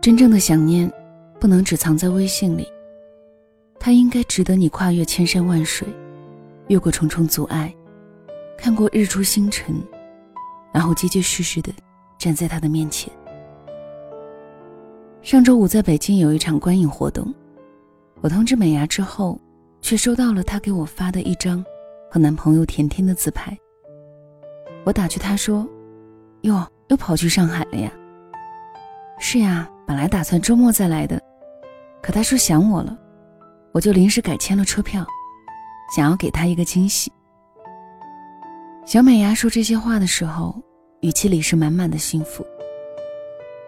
真正的想念，不能只藏在微信里。它应该值得你跨越千山万水，越过重重阻碍，看过日出星辰，然后结结实实的站在他的面前。上周五在北京有一场观影活动，我通知美牙之后，却收到了她给我发的一张和男朋友甜甜的自拍。我打趣她说：“哟，又跑去上海了呀？”“是呀，本来打算周末再来的，可他说想我了，我就临时改签了车票，想要给他一个惊喜。”小美牙说这些话的时候，语气里是满满的幸福，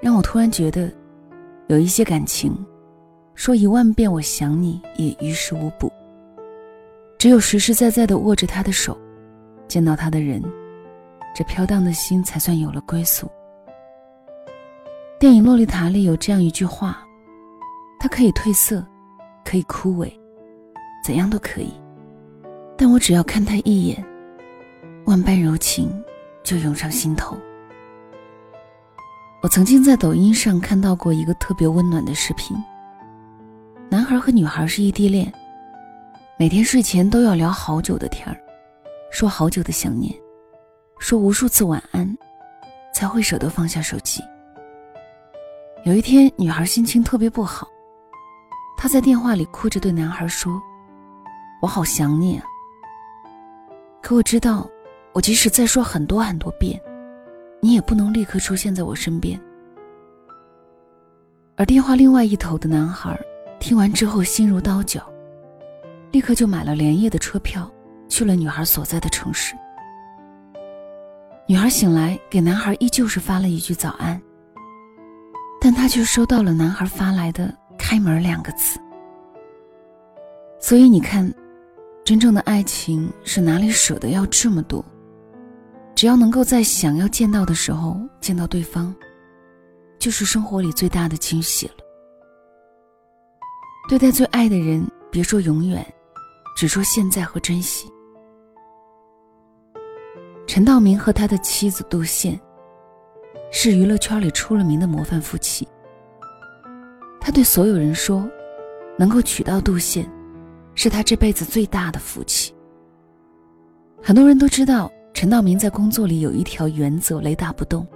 让我突然觉得。有一些感情，说一万遍我想你也于事无补。只有实实在在的握着他的手，见到他的人，这飘荡的心才算有了归宿。电影《洛丽塔》里有这样一句话：“它可以褪色，可以枯萎，怎样都可以，但我只要看他一眼，万般柔情就涌上心头。”我曾经在抖音上看到过一个特别温暖的视频。男孩和女孩是异地恋，每天睡前都要聊好久的天儿，说好久的想念，说无数次晚安，才会舍得放下手机。有一天，女孩心情特别不好，她在电话里哭着对男孩说：“我好想你啊。”可我知道，我即使再说很多很多遍。你也不能立刻出现在我身边。而电话另外一头的男孩听完之后心如刀绞，立刻就买了连夜的车票去了女孩所在的城市。女孩醒来给男孩依旧是发了一句早安，但他却收到了男孩发来的“开门”两个字。所以你看，真正的爱情是哪里舍得要这么多？只要能够在想要见到的时候见到对方，就是生活里最大的惊喜了。对待最爱的人，别说永远，只说现在和珍惜。陈道明和他的妻子杜宪，是娱乐圈里出了名的模范夫妻。他对所有人说，能够娶到杜宪，是他这辈子最大的福气。很多人都知道。陈道明在工作里有一条原则，雷打不动。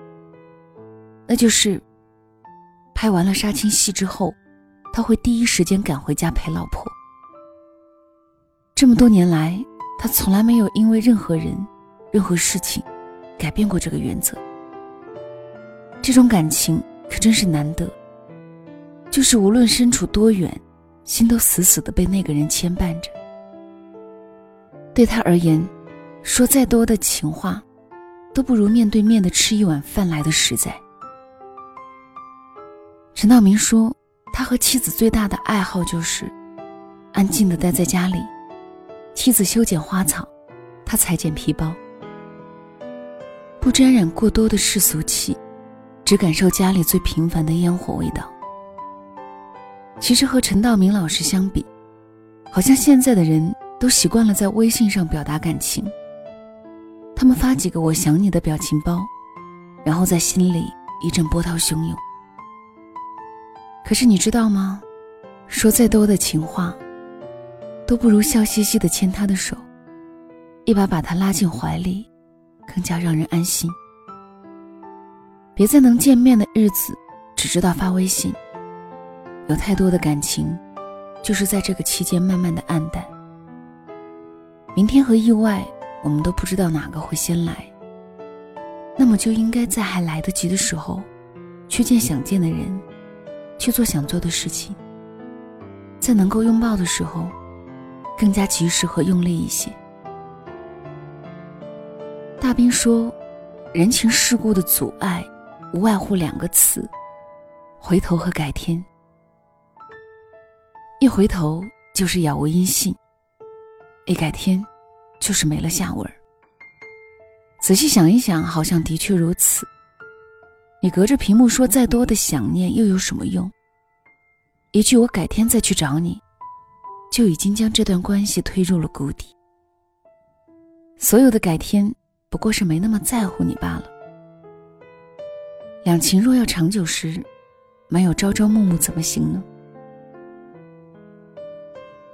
那就是，拍完了杀青戏之后，他会第一时间赶回家陪老婆。这么多年来，他从来没有因为任何人、任何事情改变过这个原则。这种感情可真是难得，就是无论身处多远，心都死死的被那个人牵绊着。对他而言。说再多的情话，都不如面对面的吃一碗饭来的实在。陈道明说，他和妻子最大的爱好就是安静的待在家里，妻子修剪花草，他裁剪皮包，不沾染过多的世俗气，只感受家里最平凡的烟火味道。其实和陈道明老师相比，好像现在的人都习惯了在微信上表达感情。他们发几个“我想你”的表情包，然后在心里一阵波涛汹涌。可是你知道吗？说再多的情话，都不如笑嘻嘻的牵他的手，一把把他拉进怀里，更加让人安心。别在能见面的日子只知道发微信，有太多的感情，就是在这个期间慢慢的暗淡。明天和意外。我们都不知道哪个会先来，那么就应该在还来得及的时候，去见想见的人，去做想做的事情。在能够拥抱的时候，更加及时和用力一些。大兵说，人情世故的阻碍，无外乎两个词：回头和改天。一回头就是杳无音信，一改天。就是没了下文。仔细想一想，好像的确如此。你隔着屏幕说再多的想念，又有什么用？一句“我改天再去找你”，就已经将这段关系推入了谷底。所有的改天，不过是没那么在乎你罢了。两情若要长久时，没有朝朝暮暮怎么行呢？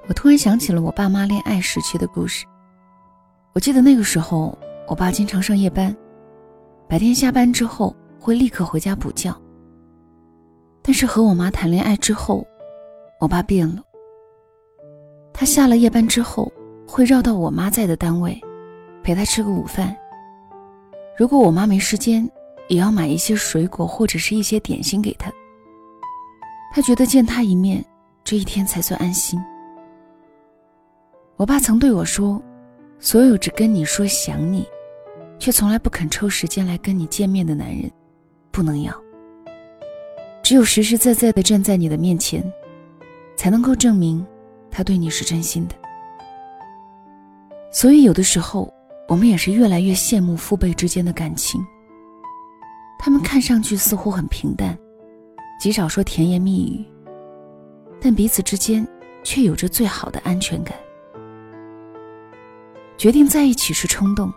我突然想起了我爸妈恋爱时期的故事。我记得那个时候，我爸经常上夜班，白天下班之后会立刻回家补觉。但是和我妈谈恋爱之后，我爸变了。他下了夜班之后，会绕到我妈在的单位，陪她吃个午饭。如果我妈没时间，也要买一些水果或者是一些点心给他。他觉得见他一面，这一天才算安心。我爸曾对我说：“所有只跟你说想你，却从来不肯抽时间来跟你见面的男人，不能要。只有实实在在的站在你的面前，才能够证明他对你是真心的。”所以，有的时候我们也是越来越羡慕父辈之间的感情。他们看上去似乎很平淡，极少说甜言蜜语，但彼此之间却有着最好的安全感。决定在一起是冲动，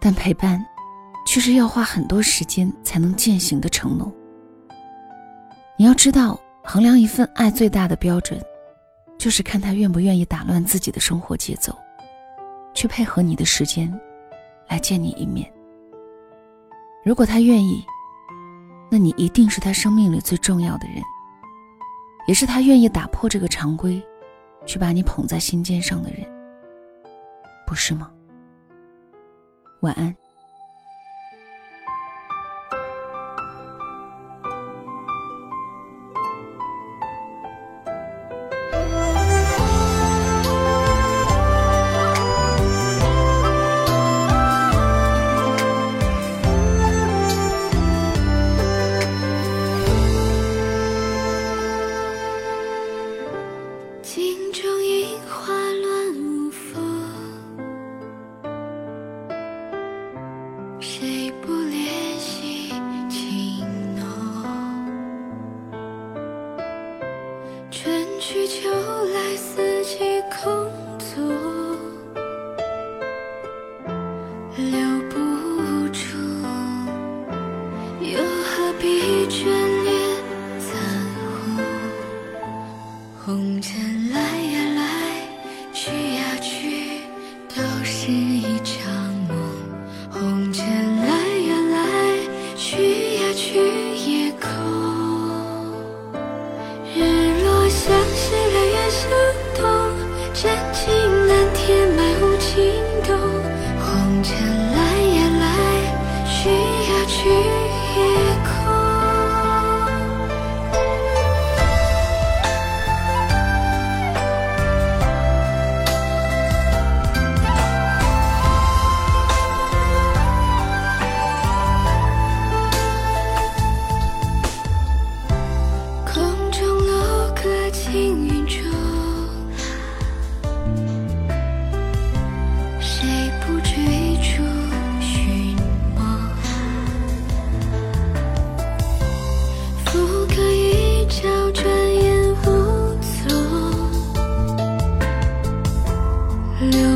但陪伴却是要花很多时间才能践行的承诺。你要知道，衡量一份爱最大的标准，就是看他愿不愿意打乱自己的生活节奏，去配合你的时间，来见你一面。如果他愿意，那你一定是他生命里最重要的人，也是他愿意打破这个常规，去把你捧在心尖上的人，不是吗？晚安。红尘来留。